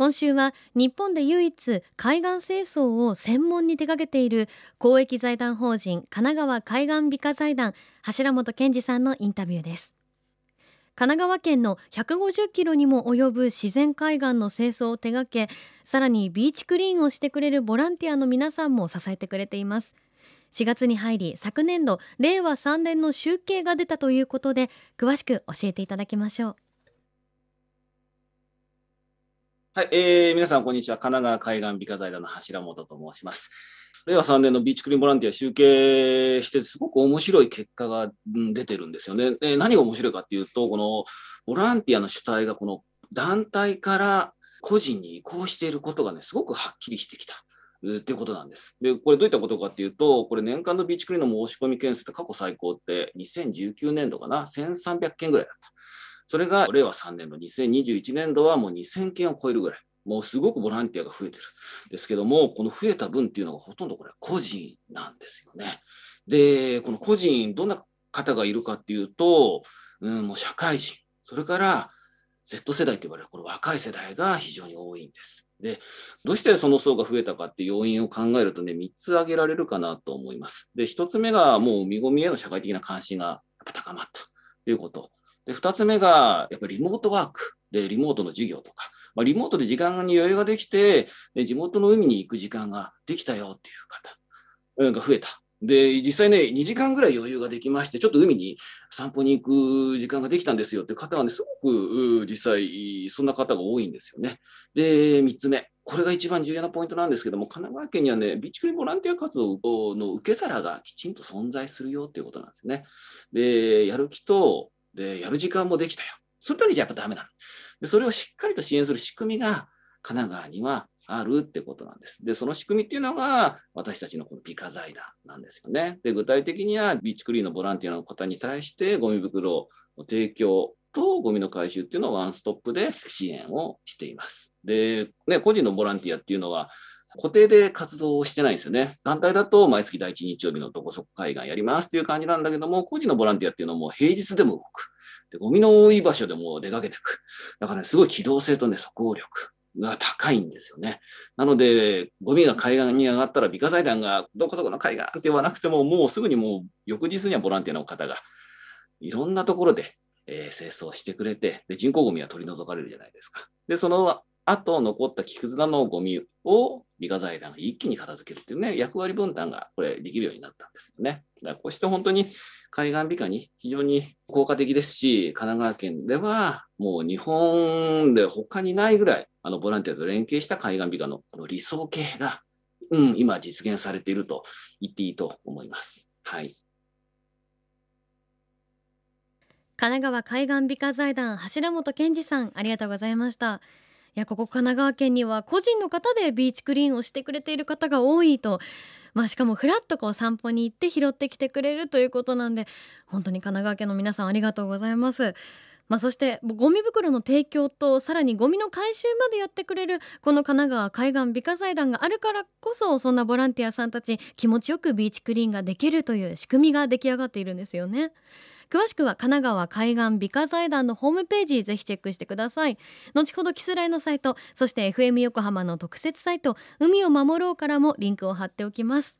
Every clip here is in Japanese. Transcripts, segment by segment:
今週は日本で唯一海岸清掃を専門に手掛けている公益財団法人神奈川海岸美化財団柱本健二さんのインタビューです。神奈川県の150キロにも及ぶ自然海岸の清掃を手掛けさらにビーチクリーンをしてくれるボランティアの皆さんも支えてくれています。4月に入り昨年度令和3年の集計が出たということで詳しく教えていただきましょう。はい、えー、皆さんこんにちは神奈川海岸美化財団の柱本と申します令和3年のビーチクリーンボランティア集計してすごく面白い結果が出てるんですよね。で何が面白いかっていうと、このボランティアの主体がこの団体から個人に移行していることがね、すごくはっきりしてきた。っていうことなんです。で、これどういったことかっていうと、これ年間のビーチクリーンの申し込み件数って過去最高って2019年度かな、1300件ぐらいだった。それが令和3年の2021年度はもう2000件を超えるぐらい。もうすごくボランティアが増えてるんですけども、この増えた分っていうのがほとんどこれ個人なんですよね。で、この個人、どんな方がいるかっていうと、うん、もう社会人、それから Z 世代と呼ばれるこの若い世代が非常に多いんです。で、どうしてその層が増えたかって要因を考えるとね、3つ挙げられるかなと思います。で、1つ目がもう見込みへの社会的な関心がやっぱ高まったということ。で、2つ目がやっぱりリモートワークで、リモートの授業とか、まあ、リモートで時間に余裕ができて、で地元の海に行く時間ができたよっていう方が増えた。で、実際ね、2時間ぐらい余裕ができまして、ちょっと海に散歩に行く時間ができたんですよって方はね、すごく実際、そんな方が多いんですよね。で、3つ目。これが一番重要なポイントなんですけども、神奈川県にはね、ビーチクリーンボランティア活動の受け皿がきちんと存在するよっていうことなんですよね。で、やる気と、で、やる時間もできたよ。それだけじゃやっぱダメなの。でそれをしっかりと支援する仕組みが神奈川にはあるってことなんです。で、その仕組みっていうのが私たちのこの美化財団なんですよね。で、具体的にはビーチクリーンのボランティアの方に対してゴミ袋の提供とゴミの回収っていうのをワンストップで支援をしています。で、ね、個人のボランティアっていうのは固定で活動をしてないんですよね。団体だと毎月第一日曜日のどこそこ海岸やりますっていう感じなんだけども、個人のボランティアっていうのも平日でも動く。で、ゴミの多い場所でも出かけていく。だからね、すごい機動性とね、即応力が高いんですよね。なので、ゴミが海岸に上がったら、美化財団がどこそこの海岸って言わなくても、もうすぐにもう翌日にはボランティアの方がいろんなところで、えー、清掃してくれてで、人工ゴミは取り除かれるじゃないですか。で、そのあと残った木くずなのゴミを美化財団が一気に片付けるっていうね、役割分担がこれできるようになったんですよね。だからこうして本当に海岸美化に非常に効果的ですし、神奈川県ではもう日本で他にないぐらい、あのボランティアと連携した海岸美化のこの理想形が、うん、今実現されていると言っていいと思います。はい。神奈川海岸美化財団柱本健二さんありがとうございました。いやここ神奈川県には個人の方でビーチクリーンをしてくれている方が多いと、まあ、しかもふらっとこう散歩に行って拾ってきてくれるということなんで本当に神奈川県の皆さんありがとうございます。まあ、そしてゴミ袋の提供とさらにゴミの回収までやってくれるこの神奈川海岸美化財団があるからこそそんなボランティアさんたち気持ちよくビーチクリーンができるという仕組みが出来上がっているんですよね。詳しくは神奈川海岸美化財団のホームページぜひチェックしてください後ほどキスライのサイトそして FM 横浜の特設サイト海を守ろうからもリンクを貼っておきます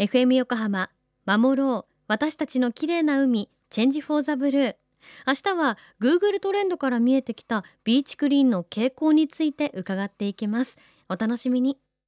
FM 横浜守ろう。私たちの綺麗な海チェンジフォーザブルー。明日は Google トレンドから見えてきたビーチクリーンの傾向について伺っていきます。お楽しみに。